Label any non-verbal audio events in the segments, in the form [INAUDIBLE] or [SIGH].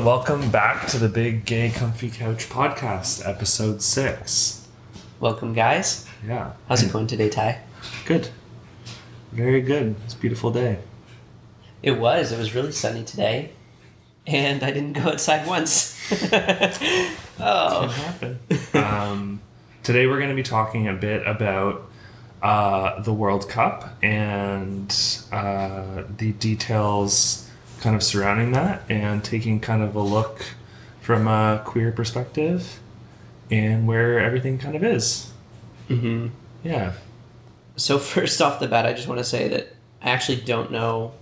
And welcome back to the Big Gay Comfy Couch podcast, episode six. Welcome, guys. Yeah. How's it going today, Ty? Good. Very good. It's a beautiful day. It was. It was really sunny today, and I didn't go outside once. [LAUGHS] oh, um, today we're going to be talking a bit about uh, the World Cup and uh, the details kind of surrounding that, and taking kind of a look from a queer perspective and where everything kind of is. hmm Yeah. So first off the bat, I just want to say that I actually don't know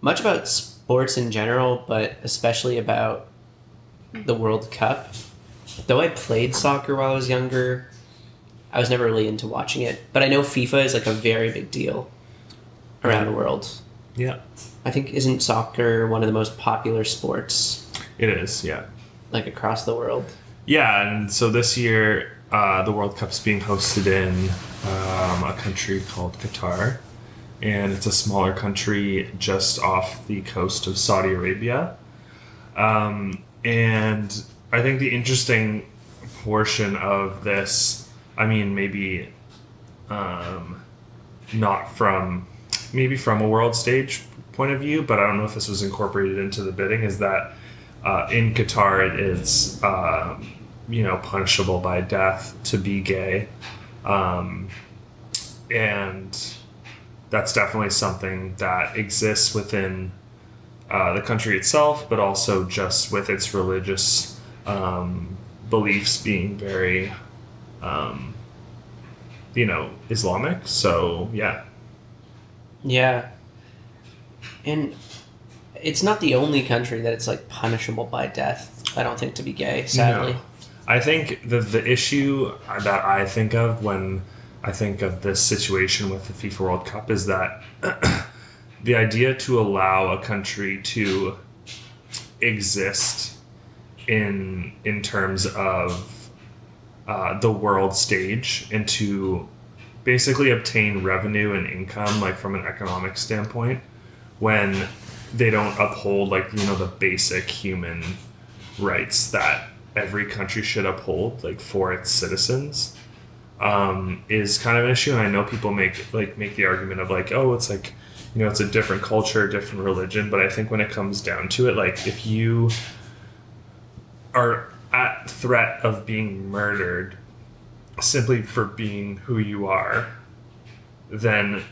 much about sports in general, but especially about the World Cup. Though I played soccer while I was younger, I was never really into watching it. But I know FIFA is like a very big deal around the world. Yeah. I think isn't soccer one of the most popular sports It is. Yeah. like across the world? Yeah, and so this year uh, the World Cup's being hosted in um, a country called Qatar, and it's a smaller country just off the coast of Saudi Arabia. Um, and I think the interesting portion of this, I mean, maybe um, not from maybe from a world stage point of view, but I don't know if this was incorporated into the bidding. Is that uh, in Qatar it is um, you know punishable by death to be gay, um, and that's definitely something that exists within uh, the country itself, but also just with its religious um, beliefs being very, um, you know, Islamic. So yeah, Yeah. And it's not the only country that it's like punishable by death, I don't think, to be gay, sadly. No. I think the the issue that I think of when I think of this situation with the FIFA World Cup is that [CLEARS THROAT] the idea to allow a country to exist in in terms of uh, the world stage and to basically obtain revenue and income like from an economic standpoint when they don't uphold like you know the basic human rights that every country should uphold like for its citizens um, is kind of an issue. And i know people make like make the argument of like oh it's like you know it's a different culture different religion. But i think when it comes down to it like if you are at threat of being murdered simply for being who you are then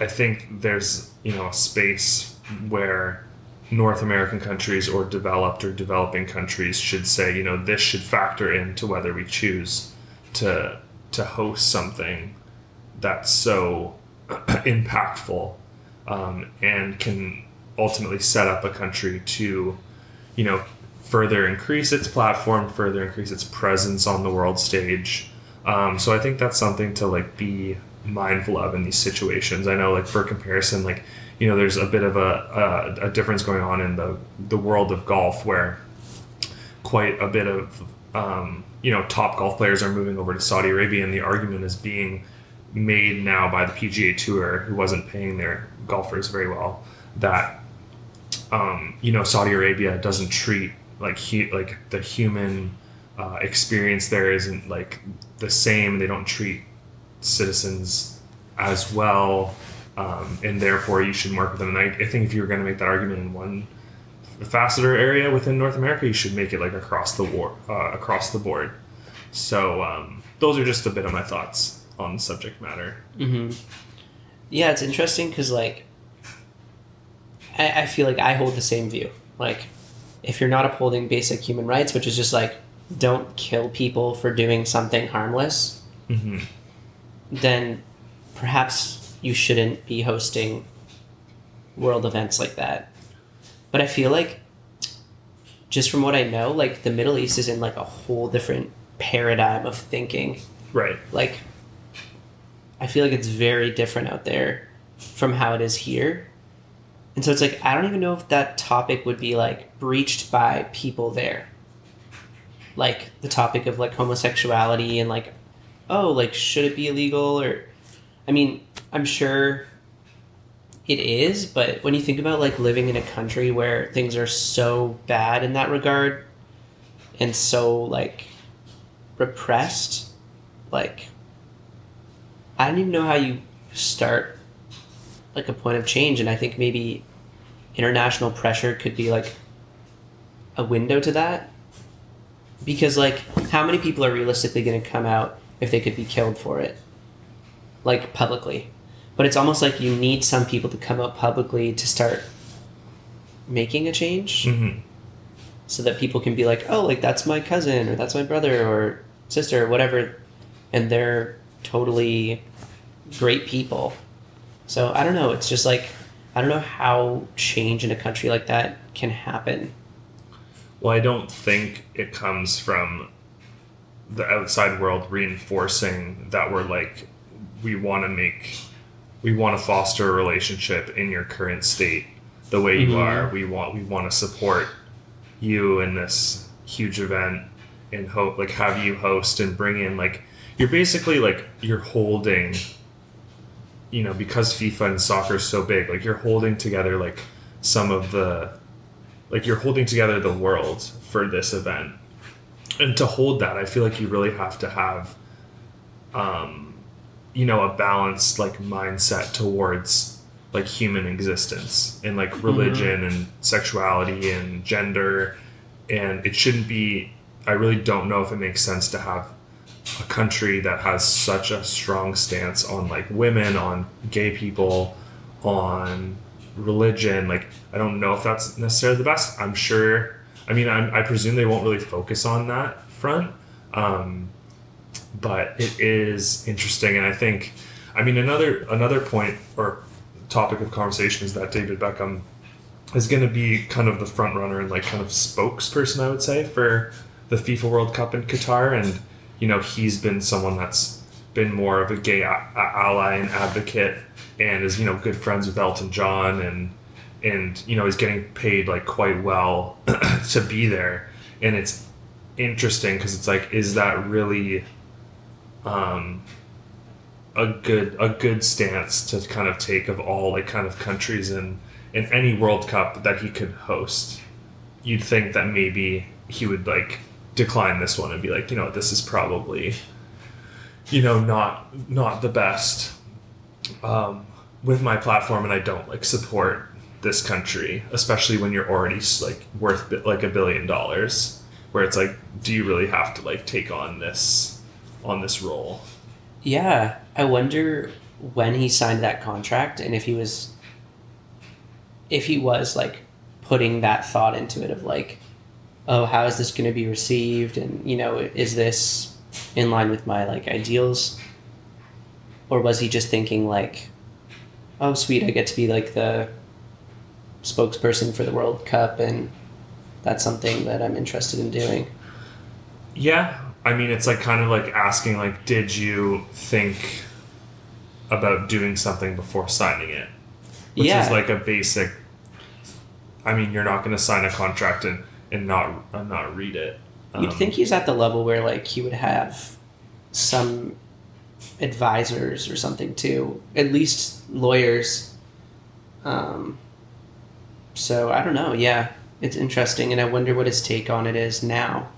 i think there's you know a space where North American countries or developed or developing countries should say, you know, this should factor into whether we choose to to host something that's so [CLEARS THROAT] impactful um, and can ultimately set up a country to, you know, further increase its platform, further increase its presence on the world stage. Um, so I think that's something to like be mindful of in these situations. I know, like for comparison, like you know, there's a bit of a, a, a difference going on in the the world of golf where quite a bit of um, you know top golf players are moving over to Saudi Arabia, and the argument is being made now by the PGA Tour, who wasn't paying their golfers very well, that um, you know Saudi Arabia doesn't treat like hu- like the human uh, experience there isn't like the same. They don't treat citizens as well, um, and therefore you shouldn't work with them. And I, I think if you were going to make that argument in one facet or area within North America, you should make it like across the war, uh, across the board. So um, those are just a bit of my thoughts on the subject matter. hmm Yeah, it's interesting because, like, I, I feel like I hold the same view. Like, if you're not upholding basic human rights, which is just like, don't kill people for doing something harmless, hmm then perhaps you shouldn't be hosting world events like that. But I feel like, just from what I know, like the Middle East is in like a whole different paradigm of thinking. Right. Like, I feel like it's very different out there from how it is here. And so it's like, I don't even know if that topic would be like breached by people there. Like the topic of like homosexuality and like, oh, like, should it be illegal? Or, I mean, I'm sure it is, but when you think about like living in a country where things are so bad in that regard and so like repressed, like I don't even know how you start like a point of change and I think maybe international pressure could be like a window to that. Because like how many people are realistically going to come out if they could be killed for it? Like publicly. But it's almost like you need some people to come out publicly to start making a change Mm-hmm. so that people can be like oh like that's my cousin or that's my brother or sister or whatever and they're totally great people so i don't know it's just like i don't know how change in a country like that can happen Well, I don't think it comes from the outside world reinforcing that we're like, we want to make, we want to foster a relationship in your current state the way you Mhm. are. We want, we want to support you in this huge event and hope, like, have you host and bring in, like, you're basically like, you're holding, you know, because FIFA and soccer is so big, like, you're holding together, like, some of the, like you're holding together the world for this event. And to hold that i feel like you really have to have um you know a balanced like mindset towards like human existence and like religion and sexuality and gender. And it shouldn't be i really don't know if it makes sense to have a country that has such a strong stance on like women on gay people on religion like i don't know if that's necessarily the best. I'm sure i mean I'm, i presume they won't really focus on that front um, but it is interesting and i think i mean another another point or topic of conversation is that david beckham is going to be kind of the front runner and like kind of spokesperson i would say for the fifa world cup in qatar and you know he's been someone that's been more of a gay ally and advocate and is you know good friends with elton john and and you know is getting paid like quite well [CLEARS THROAT] to be there and it's interesting because it's like is that really um a good a good stance to kind of take of all like kind of countries in in any World Cup that he could host. You'd think that maybe he would like decline this one and be like, you know, this is probably you know not not the best um, with my platform, and I don't like support this country, especially when you're already like worth like a billion dollars. Where it's like, do you really have to like take on this on this role? Yeah, I wonder when he signed that contract and if he was if he was like putting that thought into it of like oh how is this going to be received and you know is this in line with my like ideals or was he just thinking like oh sweet I get to be like the spokesperson for the World Cup and that's something that I'm interested in doing. Yeah, I mean, it's like kind of like asking, like, did you think about doing something before signing it? Which Yeah. is like a basic. I mean, you're not going to sign a contract and and not and not read it. You'd Um, think he's at the level where like he would have some advisors or something too, at least lawyers. Um, so I don't know. Yeah, it's interesting, and I wonder what his take on it is now.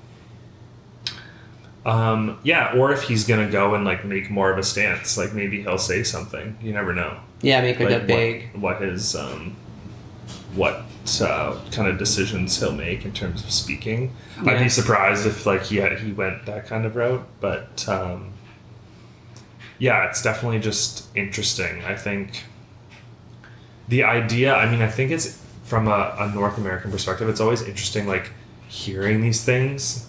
Um, yeah, or if he's gonna go and like make more of a stance, like maybe he'll say something. You never know. Yeah, make like, Like a big. what, what his um, what uh, kind of decisions he'll make in terms of speaking. I'd be surprised if like he had, he went that kind of route, but um, yeah, it's definitely just interesting. I think the idea. I mean, I think it's from a, a North American perspective. It's always interesting, like hearing these things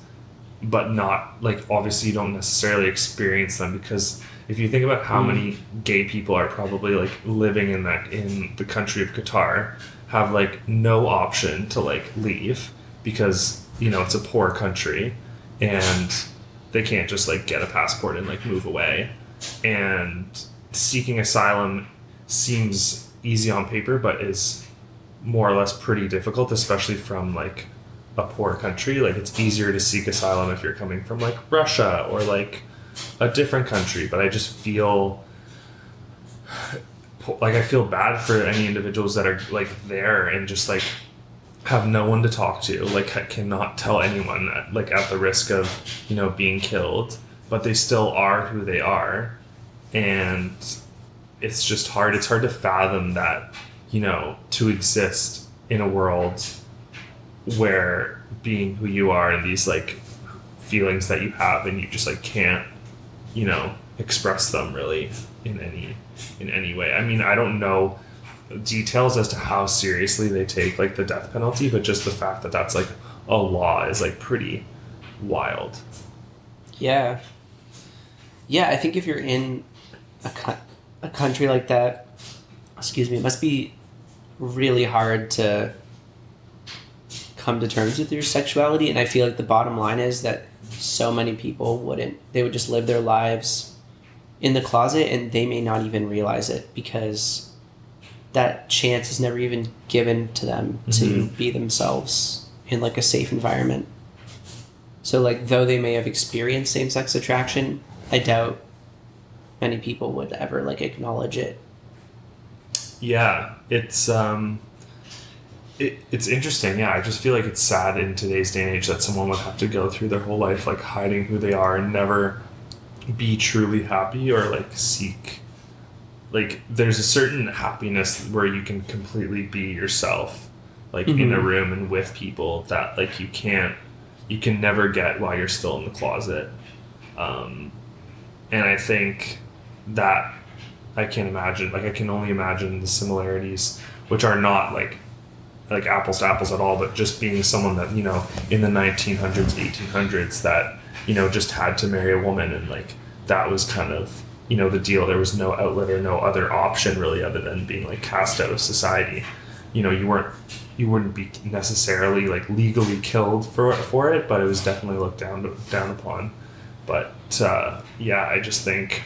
but not like obviously you don't necessarily experience them because if you think about how Mm. many gay people are probably like living in that in the country of Qatar have like no option to like leave because you know it's a poor country and they can't just like get a passport and like move away. And seeking asylum seems easy on paper but is more or less pretty difficult especially from like a poor country. Like it's easier to seek asylum if you're coming from like russia or like a different country but i just feel like I feel bad for any individuals that are like there and just like have no one to talk to, like ca- cannot tell anyone, uh, like at the risk of you know being killed, but they still are who they are, and it's just hard. It's hard to fathom that you know to exist in a world where being who you are and these like feelings that you have and you just like can't you know express them really in any in any way i mean i don't know details as to how seriously they take like the death penalty but just the fact that that's like a law is like pretty wild Yeah. Yeah, I think if you're in a, co- a country like that, excuse me, it must be really hard to come to terms with your sexuality. And I feel like the bottom line is that so many people wouldn't, they would just live their lives in the closet and they may not even realize it because that chance is never even given to them to Mhm. be themselves in like a safe environment. So like though they may have experienced same sex attraction, I doubt many people would ever like acknowledge it. Yeah, it's um, it, it's interesting. Yeah, I just feel like it's sad in today's day and age that someone would have to go through their whole life like hiding who they are and never be truly happy or like seek. Like, there's a certain happiness where you can completely be yourself, like in a Mhm. room and with people that like you can't, you can never get while you're still in the closet. Um, and I think that I can't imagine. Like I can only imagine the similarities, which are not like like apples to apples at all, but just being someone that you know in the 1900s, 1800s that you know just had to marry a woman and like that was kind of you know the deal. There was no outlet or no other option really other than being like cast out of society. You know, you weren't you wouldn't be necessarily like legally killed for for it, but it was definitely looked down down upon. But uh, yeah, I just think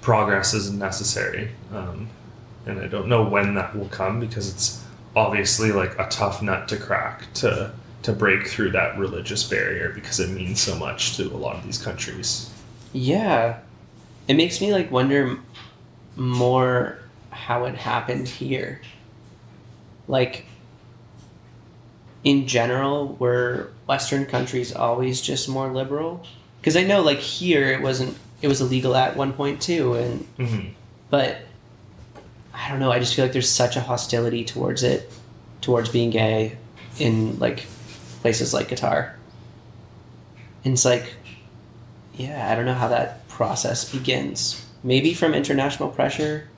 progress is necessary. Um, and I don't know when that will come because it's obviously like a tough nut to crack to to break through that religious barrier because it means so much to a lot of these countries. Yeah. It makes me like wonder more how it happened here. Like in general, were Western countries always just more liberal? Because I know like here it wasn't it was illegal at one point too and Mm-hmm. but I don't know. I just feel like there's such a hostility towards it, towards being gay, in like places like Qatar. And it's like, yeah, I don't know how that process begins. Maybe from international pressure,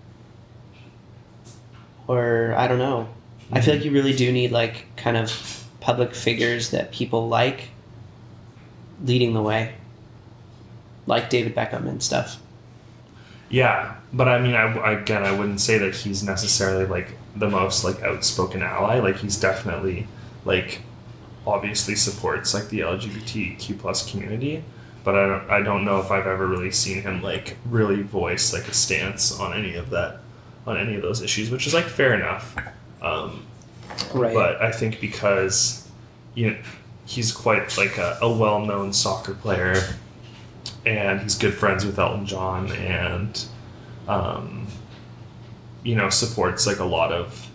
or I don't know. I feel like you really do need like kind of public figures that people like leading the way, like David Beckham and stuff. Yeah, but I mean, I- again, I wouldn't say that he's necessarily like the most like outspoken ally. Like he's definitely like obviously supports like the LGBTQ plus community, but I don't I don't know if I've ever really seen him like really voice like a stance on any of that on any of those issues, which is like fair enough. Um, Right. but I think because you know he's quite like a, a well known soccer player, and he's good friends with Elton John, and um, you know supports like a lot of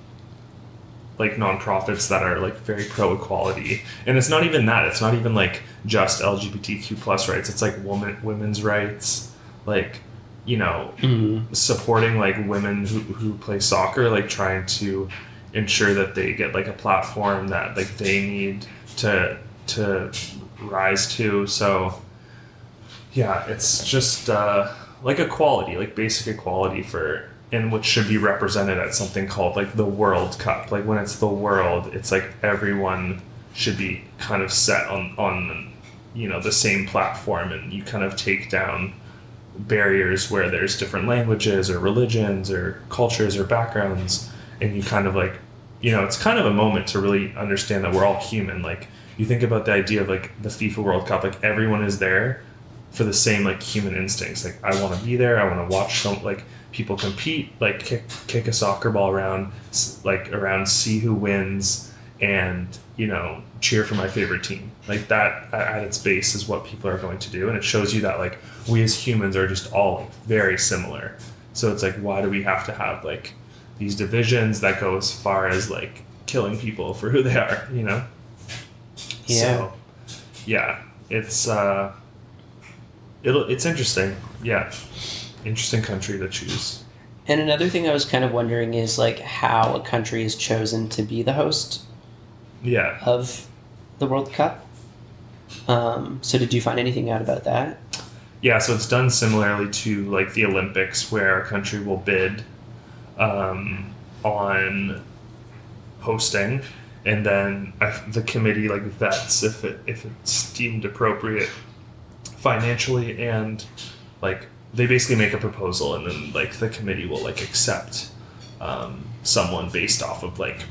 like nonprofits that are like very pro equality, and it's not even that. It's not even like just LGBTQ plus rights. It's like woman women's rights, like you know Mhm. supporting like women who, who play soccer like trying to ensure that they get like a platform that like they need to to rise to so yeah it's just uh, like equality like basic equality for and which should be represented at something called like the world cup. Like when it's the world it's like everyone should be kind of set on on you know the same platform and you kind of take down barriers where there's different languages or religions or cultures or backgrounds and you kind of like you know it's kind of a moment to really understand that we're all human. Like you think about the idea of like the FIFA World Cup like everyone is there for the same like human instincts. Like I want to be there I want to watch some like people compete like kick kick a soccer ball around like around see who wins and you know cheer for my favorite team like that at its base is what people are going to do and it shows you that like we as humans are just all very similar So it's like, why do we have to have like these divisions that go as far as like killing people for who they are? You know. Yeah. So, yeah, it's uh, it'll it's interesting. Yeah, interesting country to choose. And another thing I was kind of wondering is like how a country is chosen to be the host Yeah. of the World Cup. Um, so did you find anything out about that? Yeah, so it's done similarly to like the Olympics, where a country will bid um, on hosting, and then I, the committee like vets if it if it's deemed appropriate financially, and like they basically make a proposal, and then like the committee will like accept um, someone based off of like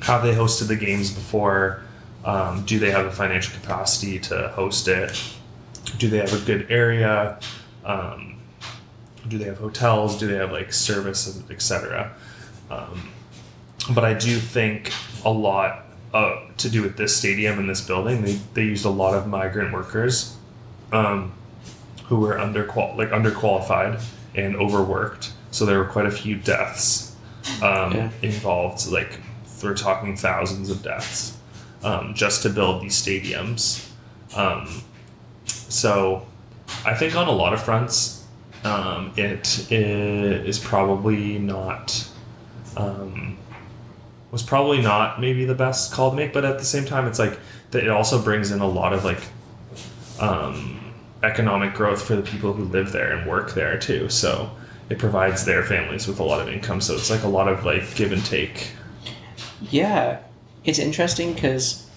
how they hosted the games before. Um, do they have the financial capacity to host it? do they have a good area um, do they have hotels do they have like service etc um, but i do think a lot uh, to do with this stadium and this building they, they used a lot of migrant workers um, who were under like underqualified and overworked so there were quite a few deaths um, Yeah. involved like we're talking thousands of deaths um, just to build these stadiums um, so I think on a lot of fronts, um, it probably not um, was probably not maybe the best call to make, but at the same time, it's like that it also brings in a lot of like um, economic growth for the people who live there and work there too. So it provides their families with a lot of income. So it's like a lot of like give and take. Yeah, it's interesting because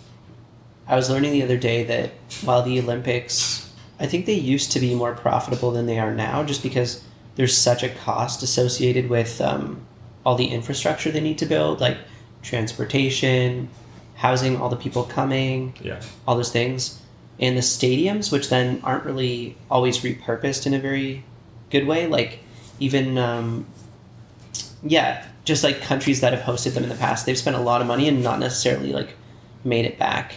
I was learning the other day that while the Olympics, I think they used to be more profitable than they are now, just because there's such a cost associated with um, all the infrastructure they need to build, like transportation, housing all the people coming, Yeah. all those things. And the stadiums, which then aren't really always repurposed in a very good way, like even, um, yeah, just like countries that have hosted them in the past, they've spent a lot of money and not necessarily like made it back.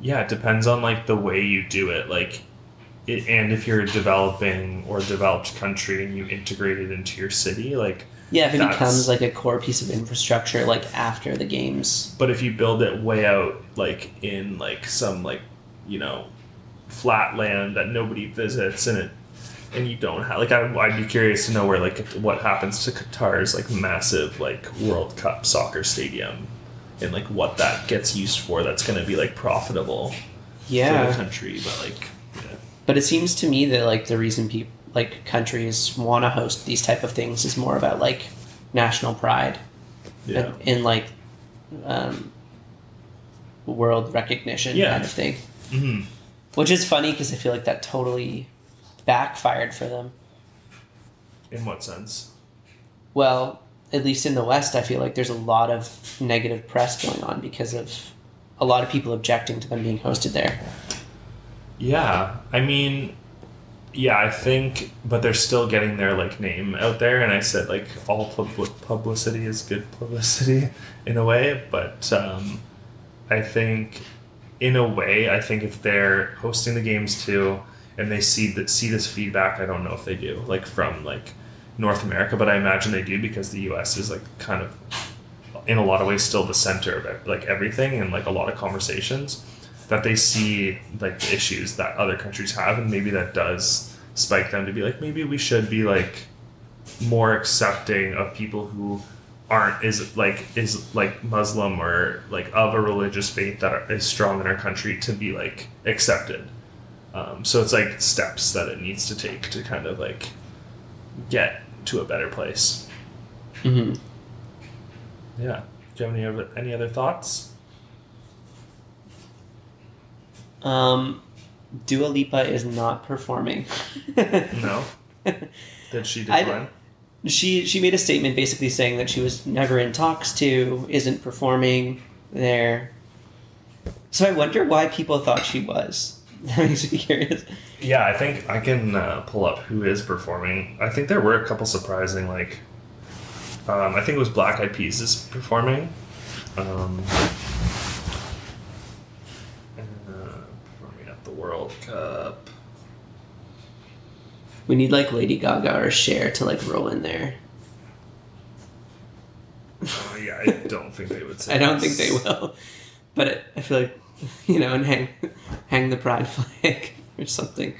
Yeah, it depends on like the way you do it. Like, it, and if you're a developing or developed country and you integrate it into your city, like, Yeah, if it That's- becomes like a core piece of infrastructure, like after the games. but if you build it way out, like in like some like, you know, flat land that nobody visits, and it, and you don't have like, I, I'd be curious to know where like what happens to Qatar's like massive like World Cup soccer stadium, and like what that gets used for. That's going to be like profitable for the Yeah, country, but like, yeah. but it seems to me that like the reason people like countries want to host these type of things is more about like national pride yeah. and, and like um, world recognition Yeah. kind of thing. Hmm Which is funny because I feel like that totally backfired for them. In what sense? Well, at least in the West, I feel like there's a lot of negative press going on because of a lot of people objecting to them being hosted there. Yeah, I mean, yeah, I think, but they're still getting their like name out there, and I said like all pub- publicity is good publicity [LAUGHS] in a way, but um, I think, in a way, I think if they're hosting the games too, and they see that see this feedback, I don't know if they do like from like North America, but I imagine they do because the U.S. is like kind of in a lot of ways still the center of like everything and like a lot of conversations that they see like the issues that other countries have and maybe that does spike them to be like maybe we should be like more accepting of people who aren't is like is like muslim or like of a religious faith that are, is strong in our country to be like accepted. Um, so it's like steps that it needs to take to kind of like get to a better place. Mm-hmm. yeah. Do you have any other any other thoughts? Um, Dua Lipa is not performing. no? [LAUGHS] Did she decline she she made a statement basically saying that she was never in talks to, isn't performing there. So I wonder why people thought she was. [LAUGHS] That makes me curious. Yeah, I think I can uh, pull up who is performing. I think there were a couple surprising, like, um, I think it was Black Eyed Peas is performing. Um, uh, performing at the World Cup. We need like Lady Gaga or Cher to like roll in there. Uh, yeah, I don't think they would [LAUGHS] say. I don't think they will, but it, I feel like you know, and hang hang the pride flag [LAUGHS] or something.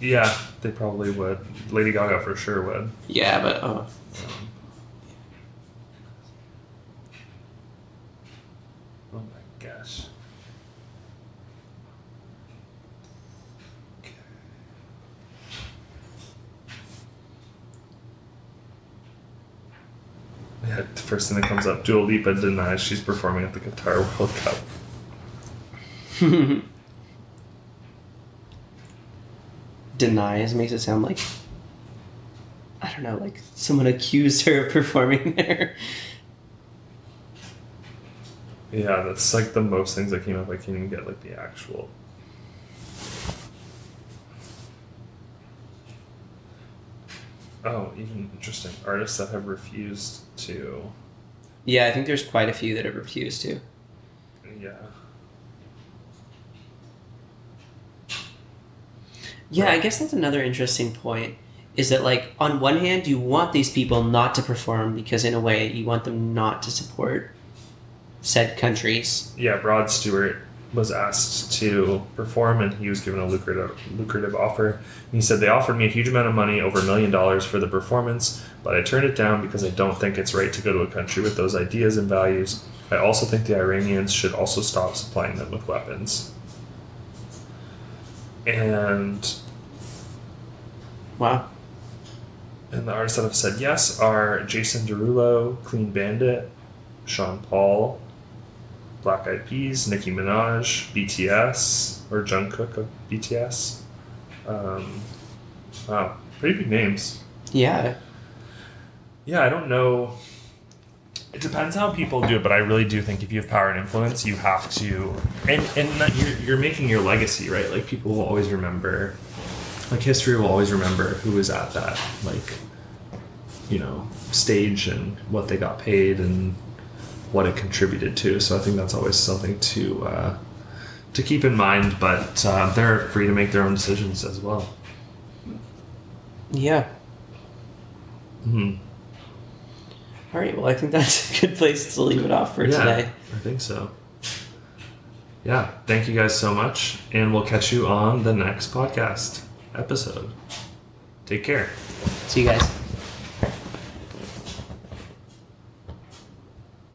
Yeah, they probably would. Lady Gaga for sure would. Yeah, but oh, oh Yeah, the first thing that comes up, Dua Lipa denies she's performing at the Qatar World Cup. [LAUGHS] denies makes it sound like I don't know, like someone accused her of performing there. Yeah, that's like the most things that came up. I can't even get like the actual. Oh, even interesting. Artists that have refused to. Yeah, I think there's quite a few that have refused to. Yeah. Yeah, I guess that's another interesting point. Is that like on one hand you want these people not to perform because in a way you want them not to support said countries. Yeah, Rod Stewart was asked to perform and he was given a lucrative lucrative offer. And he said they offered me a huge amount of money, over a million dollars for the performance, but I turned it down because I don't think it's right to go to a country with those ideas and values. I also think the Iranians should also stop supplying them with weapons. And Wow. and the artists that have said yes are Jason Derulo, Clean Bandit, Sean Paul, Black Eyed Peas, Nicki Minaj, BTS, or Jungkook of BTS. Um, wow, pretty big names. Yeah. Yeah, I don't know. It depends how people do it, but I really do think if you have power and influence, you have to, and and that you're you're making your legacy, right? Like people will always remember, like history will always remember who was at that, like, you know, stage and what they got paid and what it contributed to. So I think that's always something to uh, to keep in mind. But uh, they're free to make their own decisions as well. Yeah. hmm All right. Well, I think that's [LAUGHS] a good place to leave it off for yeah, today. I think so. Yeah, thank you guys so much, and we'll catch you on the next podcast episode. Take care. See you guys.